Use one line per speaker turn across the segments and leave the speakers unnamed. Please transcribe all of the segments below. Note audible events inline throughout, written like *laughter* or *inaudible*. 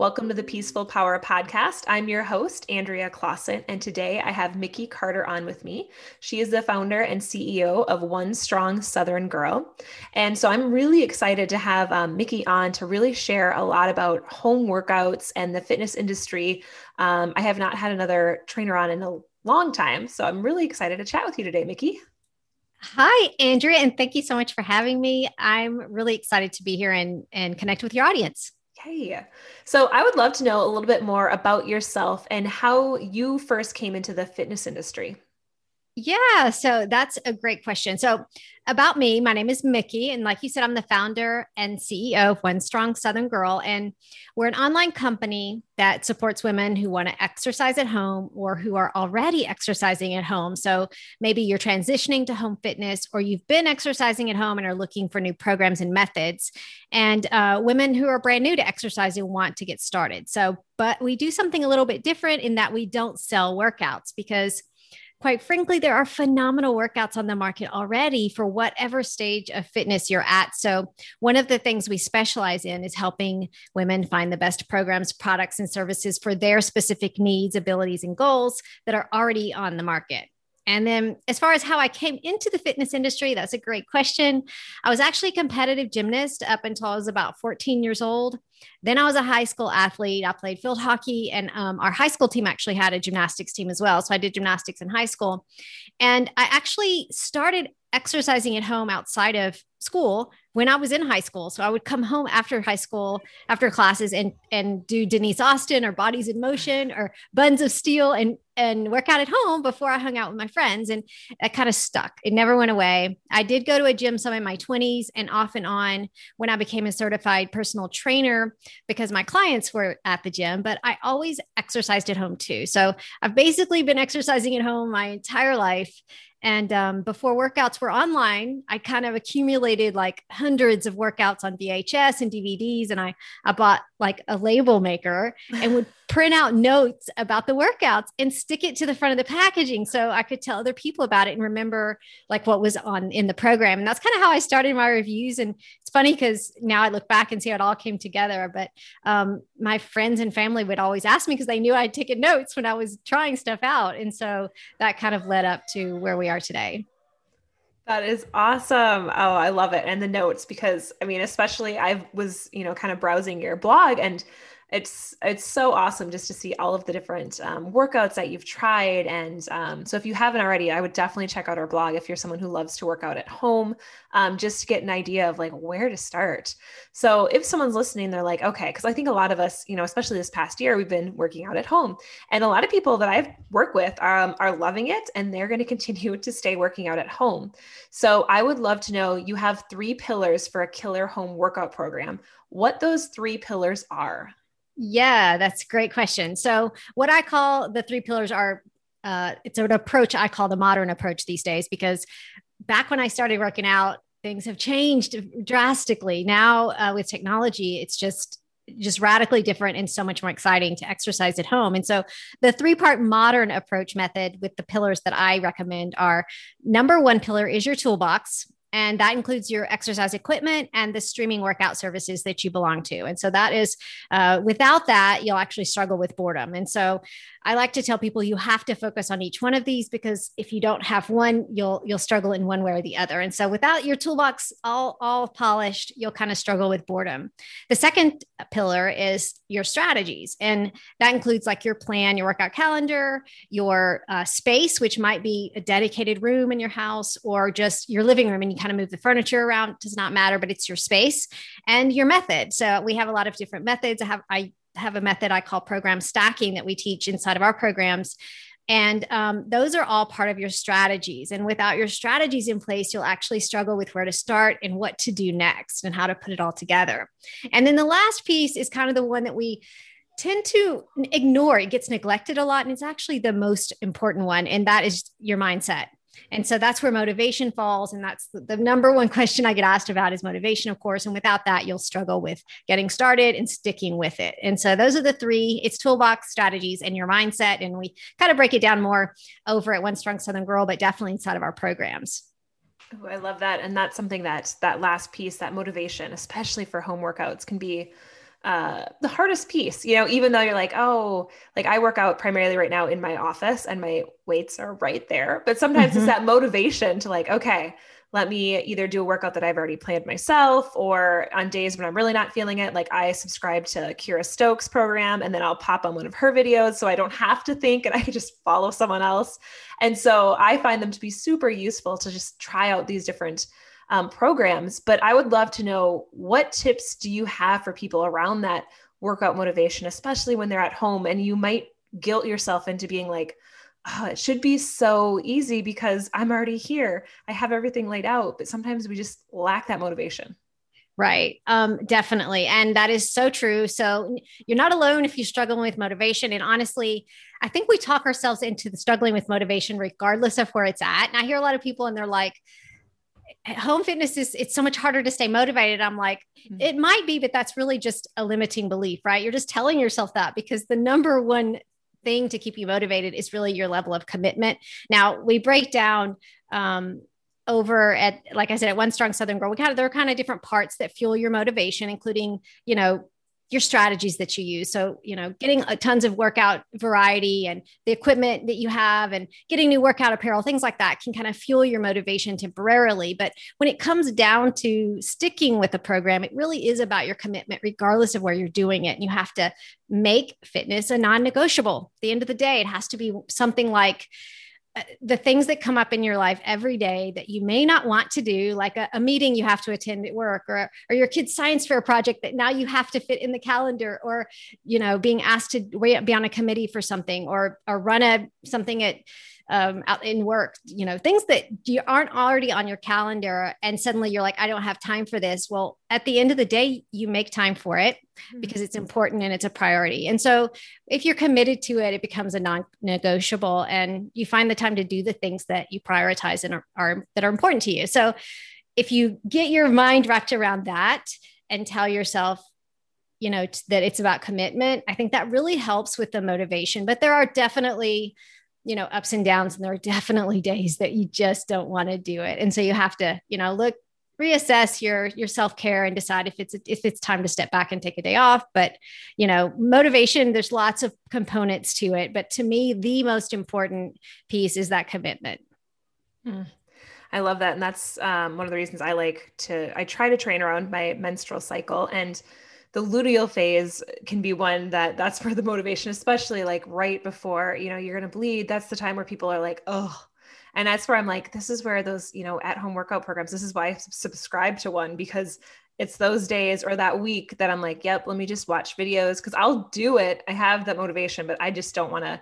Welcome to the Peaceful Power Podcast. I'm your host, Andrea Claassen, and today I have Mickey Carter on with me. She is the founder and CEO of One Strong Southern Girl. And so I'm really excited to have um, Mickey on to really share a lot about home workouts and the fitness industry. Um, I have not had another trainer on in a long time, so I'm really excited to chat with you today, Mickey.
Hi, Andrea, and thank you so much for having me. I'm really excited to be here and, and connect with your audience.
Okay. So I would love to know a little bit more about yourself and how you first came into the fitness industry.
Yeah, so that's a great question. So, about me, my name is Mickey. And like you said, I'm the founder and CEO of One Strong Southern Girl. And we're an online company that supports women who want to exercise at home or who are already exercising at home. So, maybe you're transitioning to home fitness or you've been exercising at home and are looking for new programs and methods. And uh, women who are brand new to exercising want to get started. So, but we do something a little bit different in that we don't sell workouts because quite frankly, there are phenomenal workouts on the market already for whatever stage of fitness you're at. So, one of the things we specialize in is helping women find the best programs, products, and services for their specific needs, abilities, and goals that are already on the market. And then, as far as how I came into the fitness industry, that's a great question. I was actually a competitive gymnast up until I was about 14 years old. Then I was a high school athlete. I played field hockey, and um, our high school team actually had a gymnastics team as well. So I did gymnastics in high school. And I actually started exercising at home outside of school when I was in high school. So I would come home after high school, after classes, and and do Denise Austin or Bodies in Motion or Buns of Steel and and work out at home before I hung out with my friends. And that kind of stuck. It never went away. I did go to a gym some in my 20s and off and on when I became a certified personal trainer because my clients were at the gym, but I always exercised at home too. So I've basically been exercising at home my entire life. And um, before workouts were online, I kind of accumulated like hundreds of workouts on VHS and DVDs. And I, I bought like a label maker and would *laughs* print out notes about the workouts and stick it to the front of the packaging so I could tell other people about it and remember like what was on in the program. And that's kind of how I started my reviews. And it's funny because now I look back and see how it all came together. But um, my friends and family would always ask me because they knew I'd taken notes when I was trying stuff out. And so that kind of led up to where we are today.
That is awesome. Oh, I love it. And the notes, because I mean, especially I was, you know, kind of browsing your blog and it's it's so awesome just to see all of the different um, workouts that you've tried. And um, so if you haven't already i would definitely check out our blog if you're someone who loves to work out at home um, just to get an idea of like where to start. So if someone's listening they're like okay because i think a lot of us you know especially this past year we've been working out at home. And a lot of people that i've worked with um, are loving it and they're going *laughs* to continue to stay working out at home. So i would love to know you have three pillars for a killer home workout program. What those three pillars are
yeah, that's a great question. So, what I call the three pillars are uh, it's an approach I call the modern approach these days because back when I started working out, things have changed drastically. Now, uh, with technology, it's just just radically different and so much more exciting to exercise at home. And so the three part modern approach method with the pillars that I recommend are number one pillar is your toolbox. And that includes your exercise equipment and the streaming workout services that you belong to. And so that is, uh, without that, you'll actually struggle with boredom. And so I like to tell people you have to focus on each one of these because if you don't have one, you'll you'll struggle in one way or the other. And so without your toolbox all all polished, you'll kind of struggle with boredom. The second pillar is your strategies, and that includes like your plan, your workout calendar, your uh, space, which might be a dedicated room in your house or just your living room, and you kind of move the furniture around. It does not matter, but it's your space and your method. So we have a lot of different methods. I have I have a method I call program stacking that we teach inside of our programs. And um, those are all part of your strategies. And without your strategies in place, you'll actually struggle with where to start and what to do next and how to put it all together. And then the last piece is kind of the one that we tend to ignore. It gets neglected a lot. And it's actually the most important one. And that is your mindset. And so that's where motivation falls. And that's the, number one *laughs* question I get asked about is motivation, of course. And without that, you'll struggle with getting started and sticking with it. And so those are the three it's toolbox strategies and your mindset. And we kind of break it down more over at One Strong Southern Girl, but definitely inside of our programs.
Oh, I love that. And that's something that that last piece, that motivation, especially for home workouts, can be uh, the hardest piece, you know, even though you're like, oh, like I work out primarily right now in my office and my weights are right there. But sometimes mm-hmm. it's that motivation to like, okay, let me either do a workout that I've already planned myself or on days when I'm really not feeling it, like I subscribe to Kira Stokes program and then I'll pop on one of her videos so I don't have to think and I can just follow someone else. And so I find them to be super useful to just try out these different um, programs. But I would love to know what tips do you have for people around that workout motivation, especially when they're at home and you might guilt yourself into being like, oh, it should be so easy because I'm already here. I have everything laid out. But sometimes we just lack that motivation.
Right. Um, definitely. And that is so true. So you're not alone if you're struggling with motivation. And honestly, I think we talk ourselves into the struggling with motivation regardless of where it's at. And I hear a lot of people and they're like, home fitness is it's so much harder to stay motivated i'm like mm-hmm. it might be but that's really just a limiting belief right you're just telling yourself that because the number one thing to keep you motivated is really your level of commitment. Now we break down um, over at, like I said, at One Strong Southern Girl, we kind of there are kind of different parts that fuel your motivation, including you know your strategies that you use. So, you know, getting a tons of workout variety and the equipment that you have and getting new workout apparel, things like that can kind of fuel your motivation temporarily. But when it comes down to sticking with a program, it really is about your commitment, regardless of where you're doing it. And you have to make fitness a non negotiable. At the end of the day, it has to be something like, Uh, the things that come up in your life every day that you may not want to do, like a, a, meeting you have to attend at work or, or your kid's science fair project that now you have to fit in the calendar or, you know, being asked to be on a committee for something or, or run a something at um, out in work, you know, things that you aren't already on your calendar and suddenly you're like, I don't have time for this. Well, at the end of the day, you make time for it mm-hmm. because it's important and it's a priority. And so if you're committed to it, it becomes a non-negotiable and you find the time to do the things that you prioritize and are, are that are important to you. So if you get your mind wrapped around that and tell yourself, you know, that it's about commitment, I think that really helps with the motivation. But there are definitely you know ups and downs and there are definitely *laughs* days that you just don't want to do it. And so you have to you know look reassess your your self-care and decide if it's if it's time to step back and take a day off. But you know motivation there's lots of components to it. But to me the most important piece is that commitment.
Mm. i love that. And that's um, one of the reasons i like to i try to train around my menstrual cycle. And the luteal phase can be one that that's for the motivation, especially like right before, you know, you're going to bleed. That's the time where people are like, oh, and that's where I'm like, this is where those, you know, at home workout programs, this is why I subscribe to one because it's those days or that week that I'm like, yep, let me just watch videos because I'll do it. I have that motivation, but I just don't want to,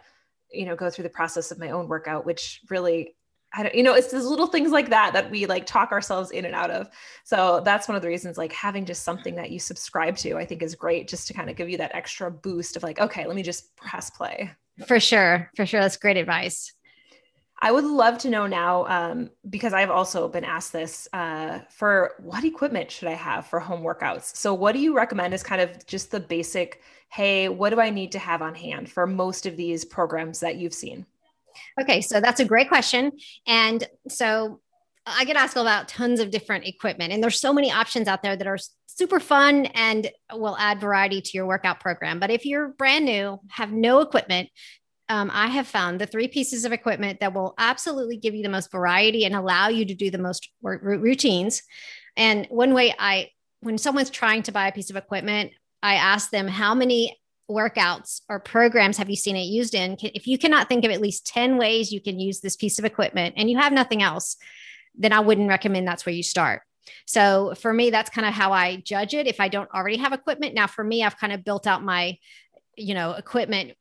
you know, go through the process of my own workout, which really I don't, you know, it's those little things like that that we like talk ourselves in and out of. So that's one of the reasons, like having just something that you subscribe to, I think is great just to kind of give you that extra boost of like, okay, let me just press play.
For sure. For sure. That's great advice.
I would love to know now, um, because I've also been asked this uh, for what equipment should I have for home workouts? So, what do you recommend is kind of just the basic, hey, what do I need to have on hand for most of these programs that you've seen?
Okay, so that's a great question. And so I get asked about tons of different equipment, and there's so many options out there that are super fun and will add variety to your workout program. But if you're brand new, have no equipment, um, I have found the three pieces of equipment that will absolutely give you the most variety and allow you to do the most r- routines. And one way I, when someone's trying to buy a piece of equipment, I ask them how many workouts or programs have you seen it used in? If you cannot think of at least 10 ways you can use this piece of equipment and you have nothing else, then I wouldn't recommend that's where you start. So for me, that's kind of how I judge it. If I don't already have equipment, now for me, I've kind of built out my you know equipment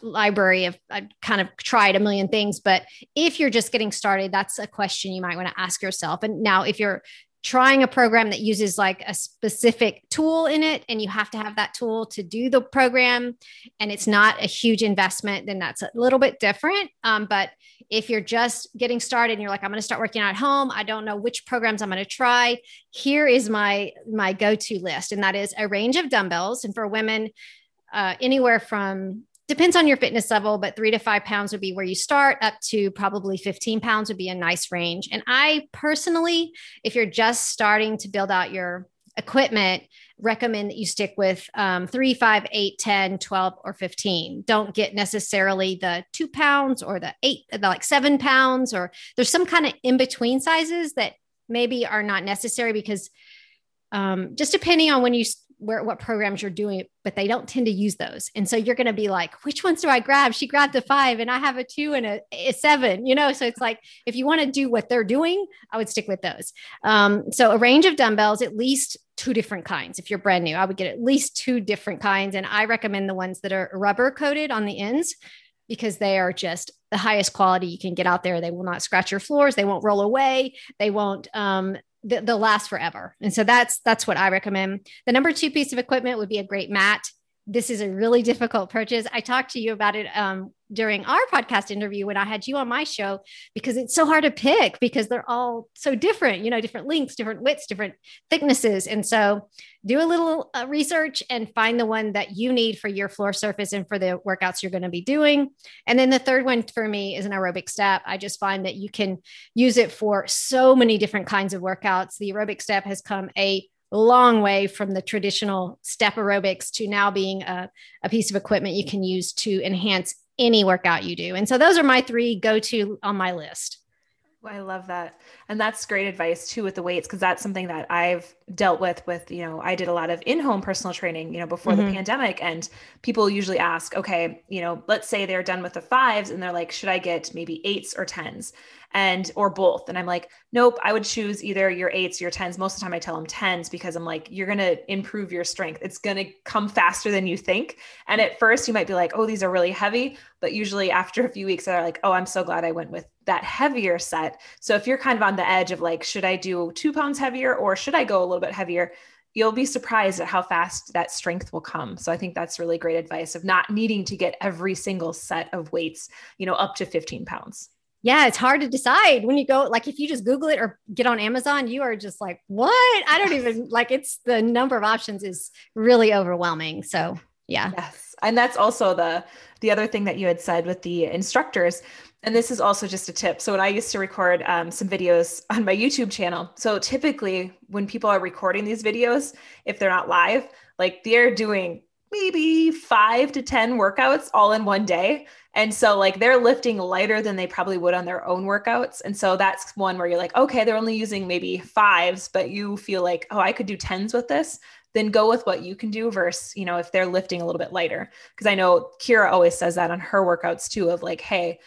library of i've kind of tried a million things but if you're just getting started that's a question you might want to ask yourself and now if you're trying a program that uses like a specific tool in it and you have to have that tool to do the program and it's not a huge investment then that's a little bit different. Um, but if you're just getting started and you're like i'm going to start working out at home. I don't know which programs i'm going to try here is my my go-to list and that is a range of dumbbells. And for women uh, anywhere from depends on your fitness level, but three to five pounds would be where you start, up to probably 15 pounds would be a nice range. And I personally, if you're just starting to build out your equipment, recommend that you stick with um, 3 5 8 10 12 or 15 don't get necessarily the two pounds or the eight the like seven pounds or there's some kind of in between sizes that maybe are not necessary because um, just depending on when you where what programs you're doing, but they don't tend to use those. And so you're going to be like, which ones do I grab? She grabbed a five and I have a two and a, a seven, you know? So it's like, if you want to do what they're doing, I would stick with those. Um, so a range of dumbbells, at least two different kinds. If you're brand new, I would get at least two different kinds. And I recommend the ones that are rubber coated on the ends because they are just the highest quality you can get out there. They will not scratch your floors. They won't roll away. They won't um, they'll last forever. And so that's that's what I recommend. The number two piece of equipment would be a great mat. This is a really difficult purchase. I talked to you about it um, during our podcast interview when I had you on my show because it's so hard to pick because they're all so different, you know, different lengths, different widths, different thicknesses. And so do a little uh, research and find the one that you need for your floor surface and for the workouts you're going to be doing. And then the third one for me is an aerobic step. I just find that you can use it for so many different kinds of workouts. The aerobic step has come a long way from the traditional step aerobics to now being a, a piece of equipment you can use to enhance any workout you do. And so those are my three go to on my list.
I love that. And that's great advice too with the weights because that's something that I've dealt with with, you know, I did a lot of in-home personal training, you know, before mm-hmm. the pandemic and people usually ask, okay, you know, let's say they're done with the 5s and they're like, should I get maybe 8s or 10s? and or both and i'm like nope i would choose either your eights or your tens most of the time i tell them tens because i'm like you're going to improve your strength it's going to come faster than you think and at first you might be like oh these are really heavy but usually after a few weeks they're like oh i'm so glad i went with that heavier set so if you're kind of on the edge of like should i do two pounds heavier or should i go a little bit heavier you'll be surprised at how fast that strength will come. So I think that's really great advice of not needing to get every single set of weights, you know, up to 15 pounds
yeah, it's hard to decide when you go, like, if you just Google it or get on Amazon, you are just like, what? I don't even *laughs* like it's the number of options is really overwhelming. So, yeah.
Yes. And that's also the, the other thing that you had said with the instructors. And this is also just a tip. So, when I used to record um, some videos on my YouTube channel, so typically when people are recording these videos, if they're not live, like they're doing maybe five to 10 workouts all in one day. And so, like, they're lifting lighter than they probably would on their own workouts. And so, that's one where you're like, okay, they're only using maybe fives, but you feel like, oh, I could do tens with this. Then go with what you can do versus, you know, if they're lifting a little bit lighter. Cause I know Kira always says that on her workouts too of like, hey,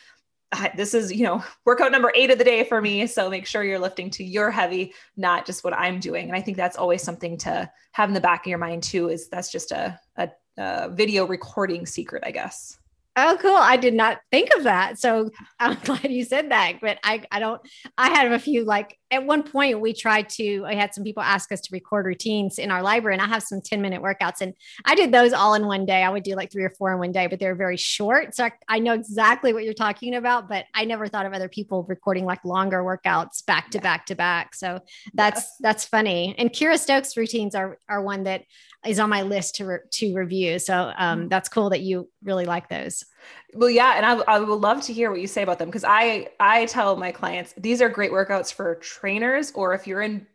this is you know *laughs* workout number eight of the day for me so make sure you're lifting to your heavy not just what i'm doing and i think that's always something to have in the back of your mind too is that's just a, a, a video recording secret i guess
Oh, cool. I did not think of that. So *laughs* I'm glad you said that. But I, I don't, I have a few like at one point we tried to, I had some people ask us to record routines in our library and I have some 10 minute workouts and I did those all in one day. I would do like three or four in one day, but they're very short. So I, I know exactly what you're talking about, but I never thought of other people recording like longer workouts back to yeah. back to back. So that's, that's funny. And Kira Stokes routines are, are one that is on my list to, re- to review. So um, mm. that's cool that you really like those.
Well, yeah, and I, I would love to hear what you say about them because I I tell my clients these are great workouts for trainers or if you're in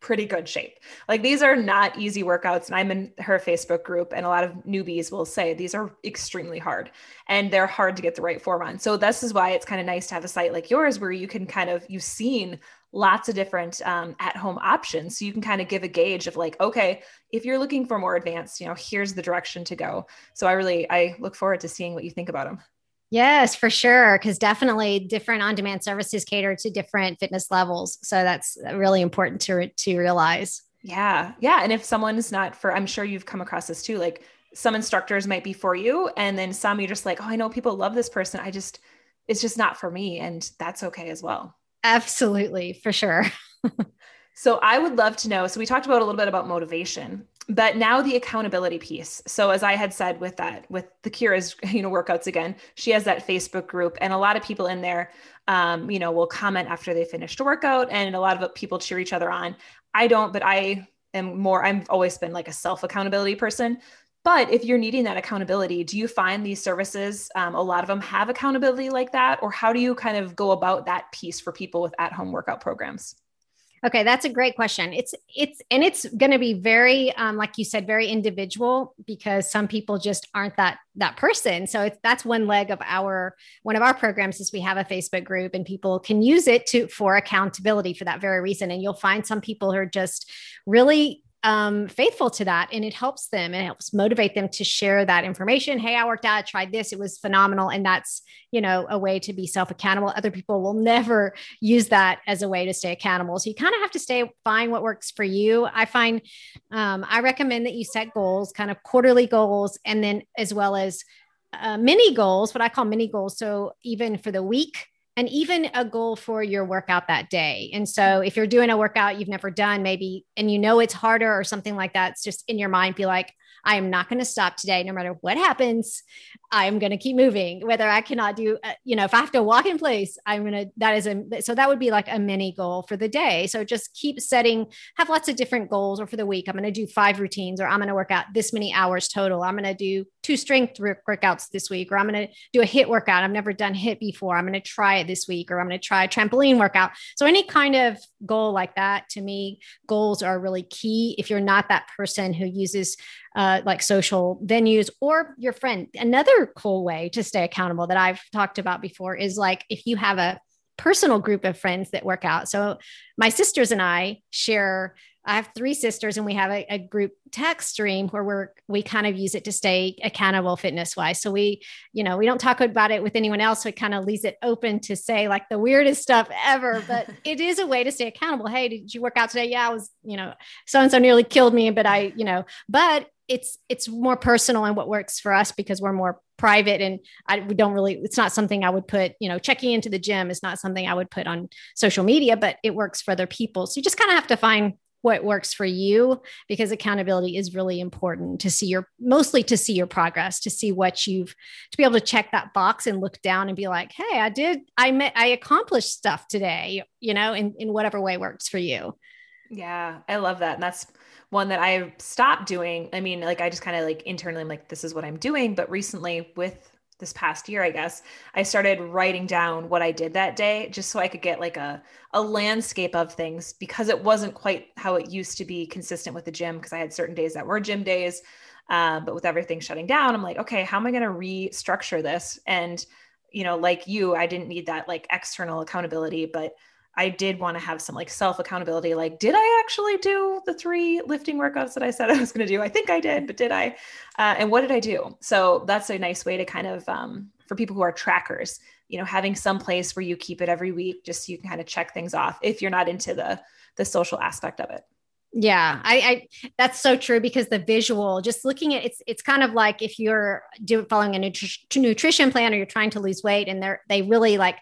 pretty good shape. Like these are not easy workouts. And I'm in her Facebook group, and a lot of newbies will say these are extremely hard and they're hard to get the right form on. So this is why it's kind of nice to have a site like yours where you can kind of you've seen lots of different um, at-home options so you can kind of give a gauge of like okay if you're looking for more advanced you know here's the direction to go so i really i look forward to seeing what you think about them
Yes, for sure. Because definitely different on demand services cater to different fitness levels. So that's really important to, to realize.
Yeah. Yeah. And if someone's not for, I'm sure you've come across this too. Like some instructors might be for you. And then some you're just like, oh, I know people love this person. I just, it's just not for me. And that's okay as well.
Absolutely. For sure. *laughs*
so I would love to know. So we talked about a little bit about motivation but now the accountability piece so as i had said with that with the kira's *laughs* you know workouts again she has that facebook group and a lot of people in there um, you know will comment after they finished a workout and a lot of people cheer each other on i don't but i am more i've always been like a self accountability person but if you're needing that accountability do you find these services um, a lot of them have accountability like that or how do you kind of go about that piece for people with at home workout programs
Okay, that's a great question. It's it's and it's going to be very, um, like you said, very individual because some people just aren't that that person. So it's that's one leg of our one of our programs is we have a Facebook group and people can use it to for accountability for that very reason. And you'll find some people who are just really um, faithful to that and it helps them and it helps motivate them to share that information. Hey i worked out i tried this it was phenomenal and that's you know a way to be self-accountable. Other people will never use that as a way to stay accountable. So you kind of have to stay find what works for you. I find um, i recommend that you set goals kind of quarterly goals and then as well as uh, mini goals what i call mini goals. So even for the week and even a goal for your workout that day. And so if you're doing a workout you've never done, maybe, and you know it's harder or something like that, it's just in your mind, be like, I am not going to stop today, no matter what happens. I am going to keep moving, whether I cannot do, uh, you know, if I have to walk in place, I'm going to, that is a, so that would be like a mini goal for the day. So just keep setting, have lots of different goals or for the week. I'm going to do five routines or I'm going to work out this many hours total. I'm going to do two strength workouts this week, or I'm going to do a HIIT workout. I've never done HIIT before. I'm going to try it this week, or I'm going to try a trampoline workout. So any kind of goal like that, to me, goals are really key. If you're not that person who uses uh, like social venues or your friend. Another cool way to stay accountable that I've talked about before is like if you have a personal group of friends that work out. So my sisters and I share I have three sisters and we have a, a, group text stream where we're we kind of use it to stay accountable fitness wise. So we, you know, we don't talk about it with anyone else. So it kind of leaves it open to say like the weirdest stuff ever. But *laughs* it is a way to stay accountable. Hey, did you work out today? Yeah, I was, you know, so and so nearly killed me, but I, you know, but it's it's more personal and what works for us because we're more private and I we don't really it's not something I would put, you know, checking into the gym is not something I would put on social media, but it works for other people. So you just kind of have to find what works for you because accountability is really important to see your mostly to see your progress to see what you've to be able to check that box and look down and be like hey i did i met i accomplished stuff today you know in, in whatever way works for you
yeah i love that and that's one that i stopped doing i mean like i just kind of like internally i'm like this is what i'm doing but recently with this past year, I guess, I started writing down what I did that day just so I could get like a, a landscape of things because it wasn't quite how it used to be consistent with the gym because I had certain days that were gym days. Uh, but with everything shutting down, I'm like, okay, how am I going to restructure this? And, you know, like you, I didn't need that like external accountability, but I did want to have some like self accountability. Like, did I actually do the three lifting workouts that I said *laughs* I was going to do? I think I did, but did I? Uh, and what did I do? So that's a nice way to kind of, um, for people who are trackers, you know, having some place where you keep it every week, just so you can kind of check things off if you're not into the the social aspect of it.
Yeah, I, I, that's so true because the visual, just looking at it's it's kind of like if you're doing following a nutri- nutrition plan or you're trying to lose weight and they're they really like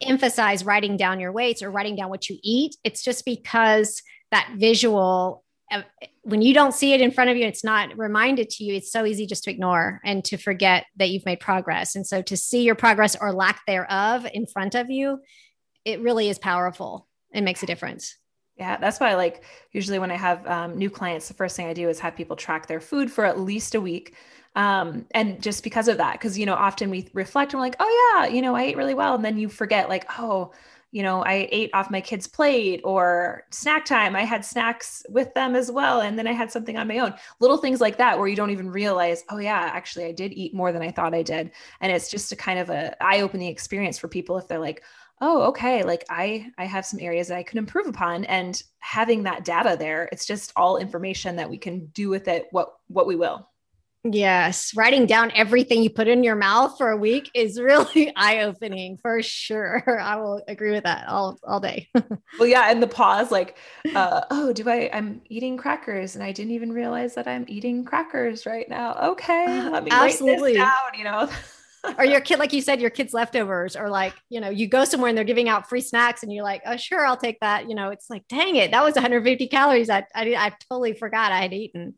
emphasize writing down your weights or writing down what you eat. It's just because that visual uh, when you don't see it in front of you, it's not reminded to you. It's so easy just to ignore and to forget that you've made progress. And so to see your progress or lack thereof in front of you, it really is powerful. It makes a difference.
Yeah, that's why I like usually when I have um, new clients, the first thing I do is have people track their food for at least a week. Um, and just because of that, because, you know, often we reflect and we're like, oh, yeah, you know, I ate really well. And then you forget, like, oh, you know, I ate off my kid's plate or snack time. I had snacks with them as well. And then I had something on my own. Little things like that where you don't even realize, oh, yeah, actually, I did eat more than I thought I did. And it's just a kind of a eye opening experience for people if they're like, oh okay like i i have some areas that i could improve upon and having that data there it's just all information that we can do with it what what we will.
Yes writing down everything you put in your mouth for a week is really *laughs* eye-opening for sure. *laughs* I will agree with that all all day. *laughs*
Well yeah and the pause like uh, oh do i i'm eating crackers and i didn't even realize that i'm eating crackers right now. Okay let me absolutely write this down you know
or your kid, like you said, your kids' leftovers, or like, you know, you go somewhere and they're giving out free snacks and you're like, oh, sure, I'll take that. You know, it's like, dang it, that was 150 calories. I, I, I totally forgot I had eaten.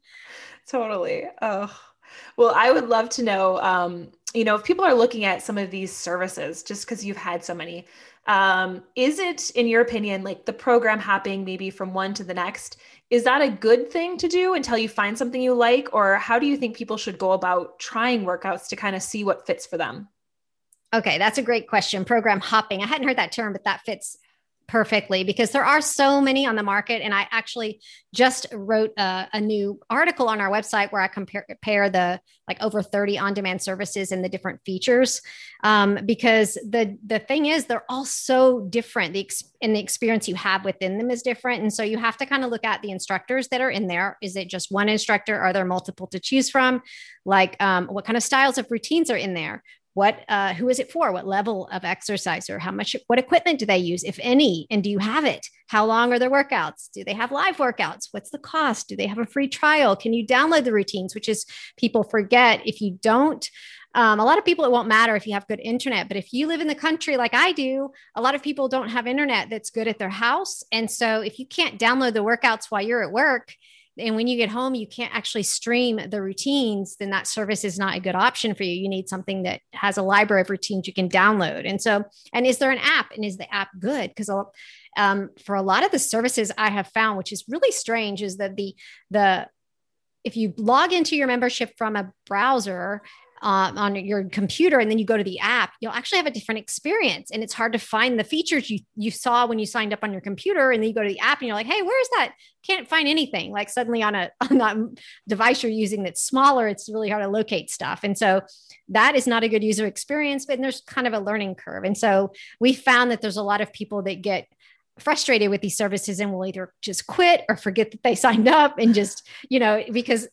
Totally. Oh, well, I would love to know, um, you know, if people are looking at some of these services, just because you've had so many, um, is it, in your opinion, like the program hopping maybe from one to the next? Is that a good thing to do until you find something you like? Or how do you think people should go about trying workouts to kind of see what fits for them?
Okay, that's a great question. Program hopping. I hadn't heard that term, but that fits perfectly because there are so many on the market. And I actually just wrote a, a new article on our website where I compare, compare the like over 30 on-demand services and the different features. Um, because the the thing is, they're all so different. The ex- and the experience you have within them is different. And so you have to kind of look at the instructors that are in there. Is it just one instructor? Are there multiple to choose from? Like um, what kind of styles of routines are in there? What uh, who is it for? What level of exercise or how much what equipment do they use if any? And do you have it? How long are their workouts? Do they have live workouts? What's the cost? Do they have a free trial? Can you download the routines? Which is people forget if you don't um, a lot of people it won't matter if you have good internet but if you live in the country like i do a lot of people don't have internet that's good at their house. And so if you can't download the workouts while you're at work and when you get home you can't actually stream the routines then that service is not a good option for you. You need something that has a library of routines you can download. And so and is there an app? And is the app good? Because um, for a lot of the services i have found which is really strange is that the the if you log into your membership from a browser uh, on your computer and then you go to the app, you'll actually have a different experience. And it's hard to find the features you you saw when you signed up on your computer. And then you go to the app and you're like, hey, where's that? Can't find anything. Like suddenly on a *laughs* on that device you're using that's smaller, it's really hard to locate stuff. And so that is not a good user experience, but there's kind of a learning curve. And so we found that there's a lot of people that get frustrated with these services and will either just quit or forget that they signed up and just, you know, because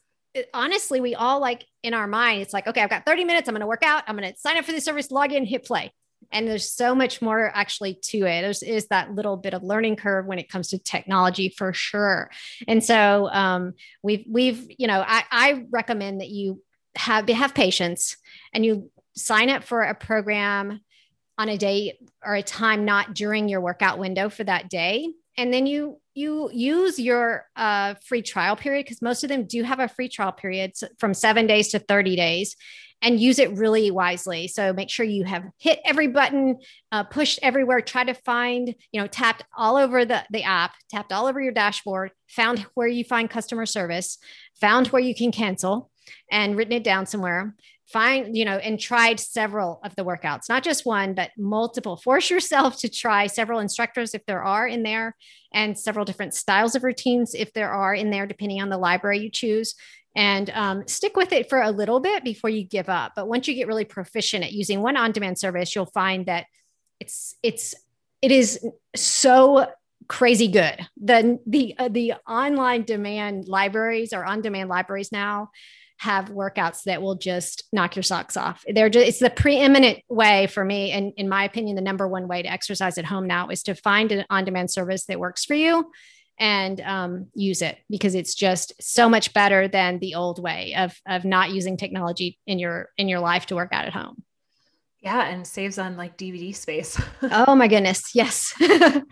honestly, we all like in our mind, it's like, okay, I've got 30 minutes. I'm going to work out. I'm going to sign up for the service, log in, hit play. And there's so much more actually to it. There's is that little bit of learning curve when it comes to technology for sure. And so um, we've we've you know I, I recommend that you have have patience and you sign up for a program on a day or a time not during your workout window for that day and then you you use your uh, free trial period because most of them do have a free trial period from seven days to 30 days and use it really wisely. So make sure you have hit every button uh, pushed everywhere try to find you know tapped all over the, the app tapped all over your dashboard found where you find customer service found where you can cancel and written it down somewhere find you know and tried several of the workouts not just one but multiple. *laughs* Force yourself to try several instructors if there are in there and several different styles of routines if there are in there depending on the library you choose. And um, stick with it for a little bit before you give up. But once you get really proficient at using one on-demand service you'll find that it's it's it is so crazy good. The the uh, the online demand libraries or on demand libraries now have workouts that will just knock your socks off. They're just, it's the preeminent way for me. And in my opinion, the number one way to exercise at home now is to find an on demand service that works for you and um, use it because it's just so much better than the old way of, of not using technology in your in your life to work out at home.
Yeah, and saves on like DVD space. *laughs*
oh my goodness, yes. *laughs*
oh,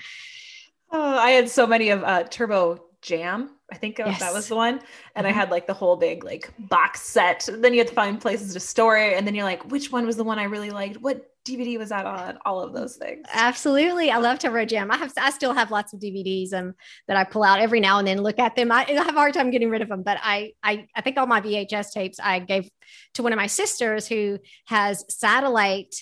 I had so many of uh, Turbo Jam I think yes. that was the one. And mm-hmm. I had like the whole big like box set. Then you had to find places to store it. And then you're like, which one was the one I really liked? What DVD was that on? All of those things.
Absolutely. I love Turbo Jam. I have I still have lots of DVDs um that I pull out every now and then look at them. I, I have a hard time getting rid of them, but I I I think all my VHS tapes I gave to one of my sisters who has satellite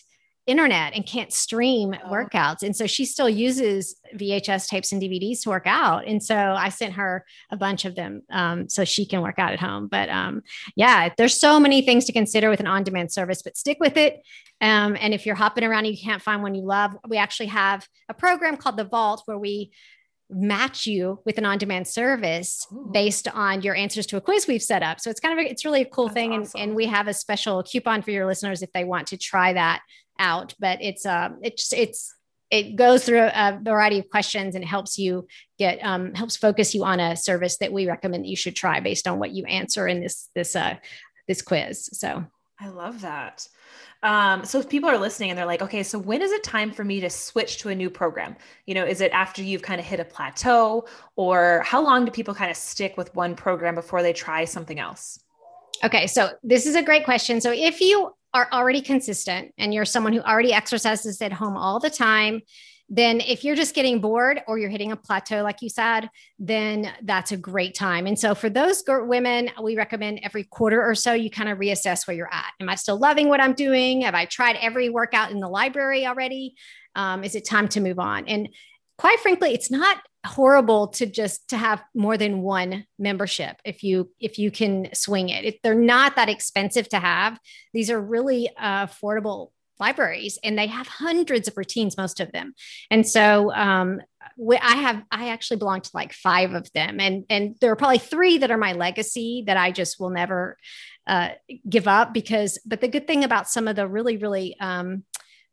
internet and can't stream oh. workouts. And so she still uses VHS tapes and DVDs to work out. And so I sent her a bunch of them um, so she can work out at home. But um, yeah, there's so many things to consider with an on demand service, but stick with it. Um, and if you're hopping around and you can't find one you love, we actually have a program called The Vault where we match you with an on-demand service Ooh. based on your answers to a quiz we've set up. So it's kind of a, it's really a cool That's thing, awesome. and, and we have a special coupon for your listeners if they want to try that out, but it's um it's it's it goes through a variety of questions and helps you get um, helps focus you on a service that we recommend that you should try based on what you answer in this this uh this quiz. So
I love that. Um, so if people are listening and they're like, okay, so when is it time for me to switch to a new program? You know, is it after you've kind of hit a plateau, or how long do people kind of stick with one program before they try something else?
Okay, so this is a great question. So if you are already consistent and you're someone who already exercises at home all the time, then if you're just getting bored or you're hitting a plateau, like you said, then that's a great time. And so for those women, we recommend every quarter or so you kind of reassess where you're at. Am I still loving what I'm doing? Have I tried every workout in the library already? Um, is it time to move on? And quite frankly, it's not horrible to just to have more than one membership if you if you can swing it. If they're not that expensive to have, these are really uh, affordable libraries and they have hundreds of routines most of them and so um, i have i actually belong to like five of them and and there are probably three that are my legacy that i just will never uh, give up because but the good thing about some of the really really um,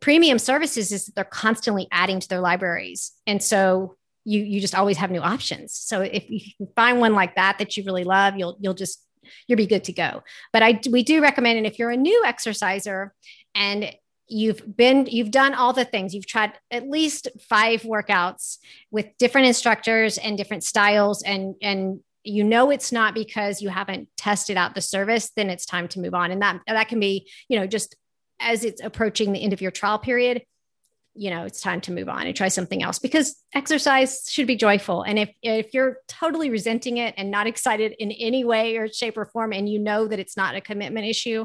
premium services is that they're constantly adding to their libraries and so you you just always have new options. So if you find one like that that you really love you'll you'll just you'll be good to go. But i we do recommend and if you're a new exerciser and you've been you've done all the things you've tried at least five workouts with different instructors and different styles and and you know it's not because you haven't tested out the service then it's time to move on. And that that can be you know just as it's approaching the end of your trial period you know it's time to move on and try something else because exercise should be joyful. And if if you're totally resenting it and not excited in any way or shape or form and you know that it's not a commitment issue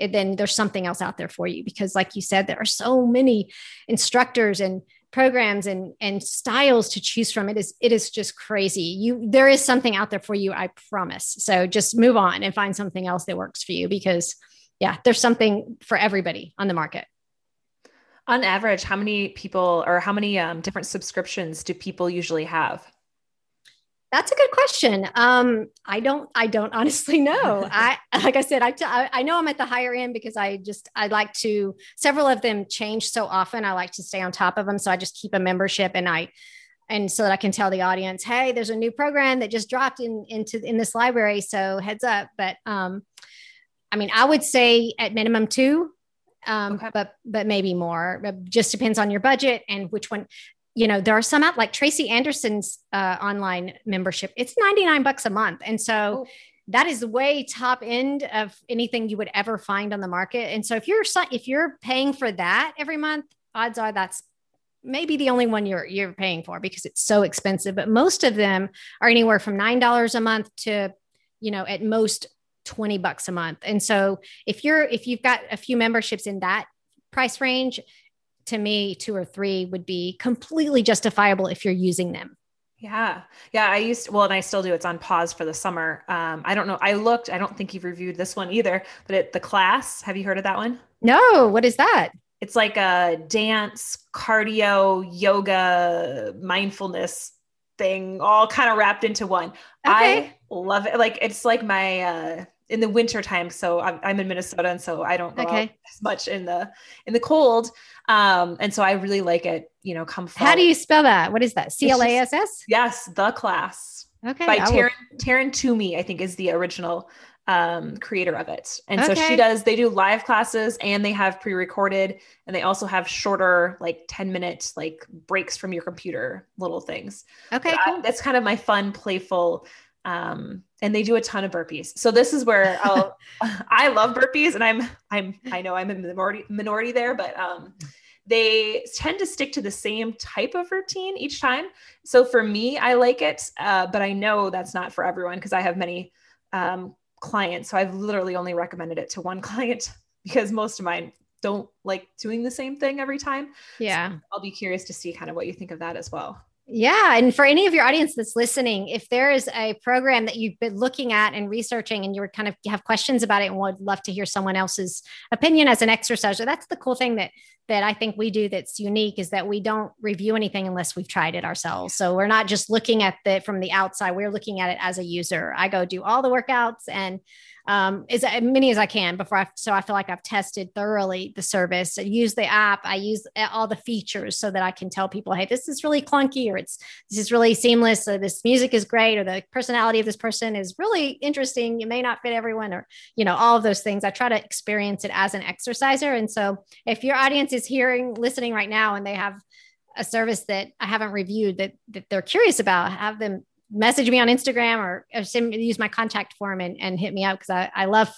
eh, then there's something else out there for you because like you said there are so many instructors and programs and and styles to choose from. It is it is just crazy. You there is something out there for you i promise. So just move on and find something else that works for you because yeah there's something for everybody on the market
on average how many people or how many um, different subscriptions do people usually have
that's a good question. Um, I don't, I don't honestly know. *laughs* I, like I said, I, t- I know I'm at the higher end because I just, I like to, several of them change so often. I like to stay on top of them. So I just keep a membership and I, and so that I can tell the audience, Hey, there's a new program that just dropped in, into, in this library. So heads up. But, um, I mean, I would say at minimum two, um, okay. but but maybe more. It just depends on your budget and which one you know, there are some out like Tracy Anderson's uh, online membership. It's 99 bucks a month. And so oh. that is way top end of anything you would ever find on the market. And so if you're, if you're paying for that every month, odds are that's maybe the only one you're, you're paying for because it's so expensive, but most of them are anywhere from $9 a month to, you know, at most 20 bucks a month. And so if you're, if you've got a few memberships in that price range, to me, two or three would be completely justifiable if you're using them.
Yeah. Yeah. I used, well, and I still do. It's on pause for the summer. Um, I don't know. I looked, I don't think you've reviewed this one either, but at the class, have you heard of that one?
No. What is that?
It's like a dance, cardio, yoga, mindfulness thing, all kind of wrapped into one. Okay. I love it. Like, it's like my, uh, in the winter time. So I'm, I'm in Minnesota, and so I don't go okay. out as much in the in the cold. Um, and so I really like it. You know, come.
Fall. How do you spell that? What is that? C L A S S.
Yes, the class. Okay. By Taryn Taryn Toomey, I think is the original um, creator of it. And okay. so she does. They do live classes, and they have pre-recorded, and they also have shorter, like ten minute, like breaks from your computer, little things.
Okay, cool.
I, that's kind of my fun, playful um, and they do a ton of burpees. So this is where I'll, *laughs* *laughs* I love burpees, and I'm I'm I know I'm a minority minority there, but um, they tend to stick to the same type of routine each time. So for me, I like it, uh, but I know that's not for everyone because I have many um, clients. So I've literally only recommended it to one *laughs* client because most of mine don't like doing the same thing every time.
Yeah,
so I'll be curious to see kind of what you think of that as well.
Yeah. And for any of your audience that's listening, if there is a program that you've been looking at and researching and you are kind of have questions about it and would love to hear someone else's opinion as an exerciser, that's the cool thing that that I think we do that's unique is that we don't review anything unless we've tried it ourselves. So we're not just looking at it from the outside, we're looking at it as a user. I go do all the workouts and um, as many as I can before I, so I feel like I've tested thoroughly the service. I use the app. I use all the features so that I can tell people, hey, this is really clunky, or it's this is really seamless, or this music is great, or the personality of this person is really interesting. It may not fit everyone, or you know, all of those things. I try to experience it as an exerciser. And so, if your audience is hearing, listening right now, and they have a service that I haven't reviewed that that they're curious about, have them message me on Instagram or, or send, use my contact form and, and hit me up because I, I love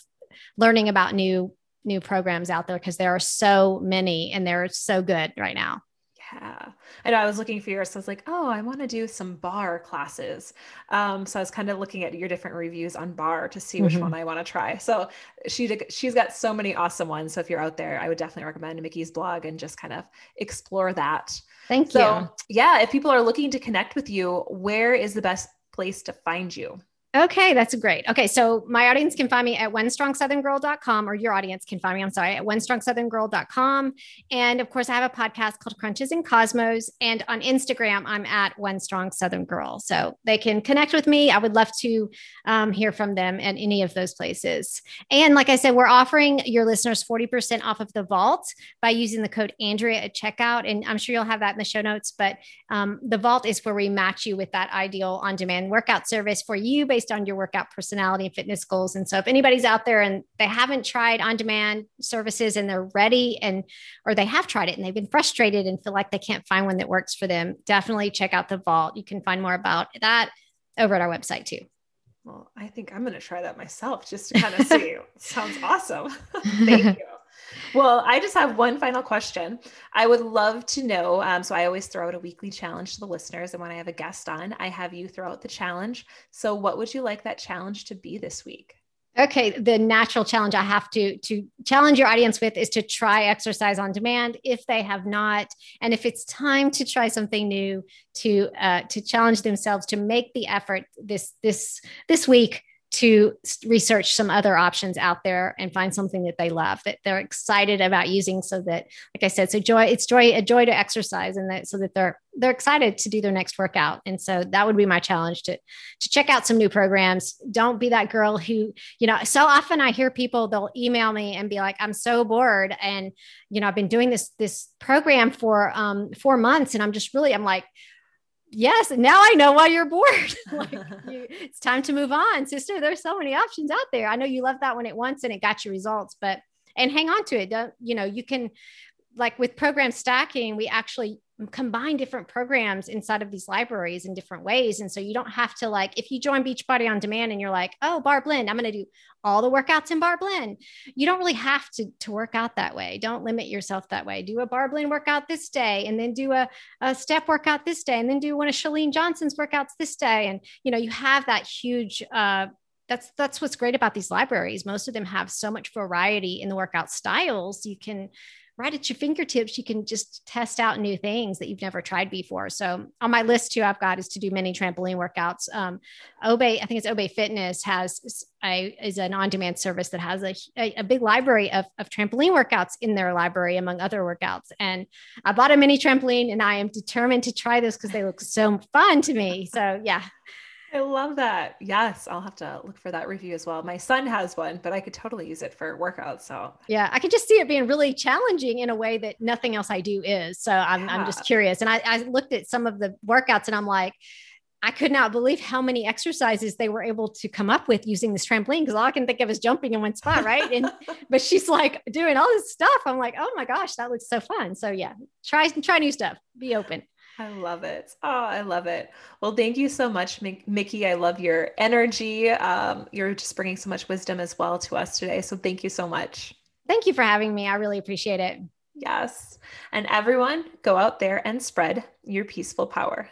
learning about new new programs out there because there are so many and they're so good right now.
Yeah. I know I was looking for yours. So I was like, oh, I want to do some barre classes. Um, so I was kind of looking at your different reviews on barre to see which mm-hmm. one I want to try. So she she's got so many awesome ones. So if you're out there, I would definitely recommend Mickey's blog and just kind of explore that.
Thank
so,
you.
Yeah. If people are looking to connect with you, where is the best place to find you?
Okay, that's great. Okay, so my audience can find me at onestrongsouthern or your audience can find me, I'm sorry, at onestrongsouthern And of course, I have a podcast called Crunches and Cosmos. And on Instagram, I'm at One Strong Southern Girl. So they can connect with me. I would love to um, hear from them at any of those places. And like I said, we're offering your listeners 40% off of the vault by using the code Andrea at checkout. And I'm sure you'll have that in the show notes. But um, the vault is where we match you with that ideal on demand workout service for you based on your workout personality and fitness goals. And so if anybody's out there and they haven't tried on demand services and they're ready and or they have tried it and they've been frustrated and feel like they can't find one that works for them, definitely check out the vault. You can find more about that over at our website too.
Well, I think I'm going to try that myself just to kind of *laughs* see. Sounds awesome. *laughs* Thank you. Well, I just have one final question. I would love to know. Um, so I always throw out a weekly challenge to the listeners. And when I have a guest on, I have you throw out the challenge. So what would you like that challenge to be this week?
Okay, the natural challenge I have to to challenge your audience with is to try exercise on demand if they have not, and if it's time to try something new, to uh, to challenge themselves to make the effort this this this week to research some other options out there and find something that they love that they're excited about using so that like i said so joy it's joy a joy to exercise and that so that they're they're excited to do their next workout. And so that would be my challenge to to check out some new programs. Don't be that girl who you know so often i hear people they'll email me and be like i'm so bored. And you know i've been doing this this program for um four months and i'm just really i'm like yes now i know why you're bored. *laughs* Like *laughs* you, it's time to move on. Sister there's so many options out there. I know you loved that one at once and it got you results but and hang on to it. Don't you know you can like with program stacking we actually combine different programs inside of these libraries in different ways. And so you don't have to like, if you join Beachbody on demand and you're like, oh, Barre Blend, I'm going to do all the workouts in Barre Blend. You don't really have to, to work out that way. Don't limit yourself that way. Do a Barre Blend workout this day and then do a, a step workout this day and then do one of Chalene Johnson's workouts this day. And, you know, you have that huge, uh, that's that's what's great about these libraries most of them have so much variety in the workout styles you can right at your fingertips, you can just test out new things that you've never tried before. So on my list too, I've got is to do many trampoline workouts. Um, Obé, I think it's Obé Fitness has a, is an on-demand service that has a, a, a, big library of, of trampoline workouts in their library among other workouts. And I bought a mini trampoline and I am determined to try this because they look so fun to me. So yeah,
I love that. Yes, I'll have to look for that review as well. My son has one, but I could totally use it for workouts. So
yeah, I could just see it being really challenging in a way that nothing else I do is. So I'm, yeah. I'm just curious. And I, I looked at some of the workouts and I'm like, I could not believe how many exercises they were able to come up with using this trampoline because all I can think of is jumping in one spot, right? And *laughs* but she's like doing all this stuff. I'm like, oh my gosh, that looks so fun. So yeah, try try new stuff. Be open.
I love it. Oh, I love it. Well, thank you so much, Mickey. I love your energy. Um, you're just bringing so much wisdom as well to us today. So thank you so much.
Thank you for having me. I really appreciate it.
Yes. And everyone, go out there and spread your peaceful power.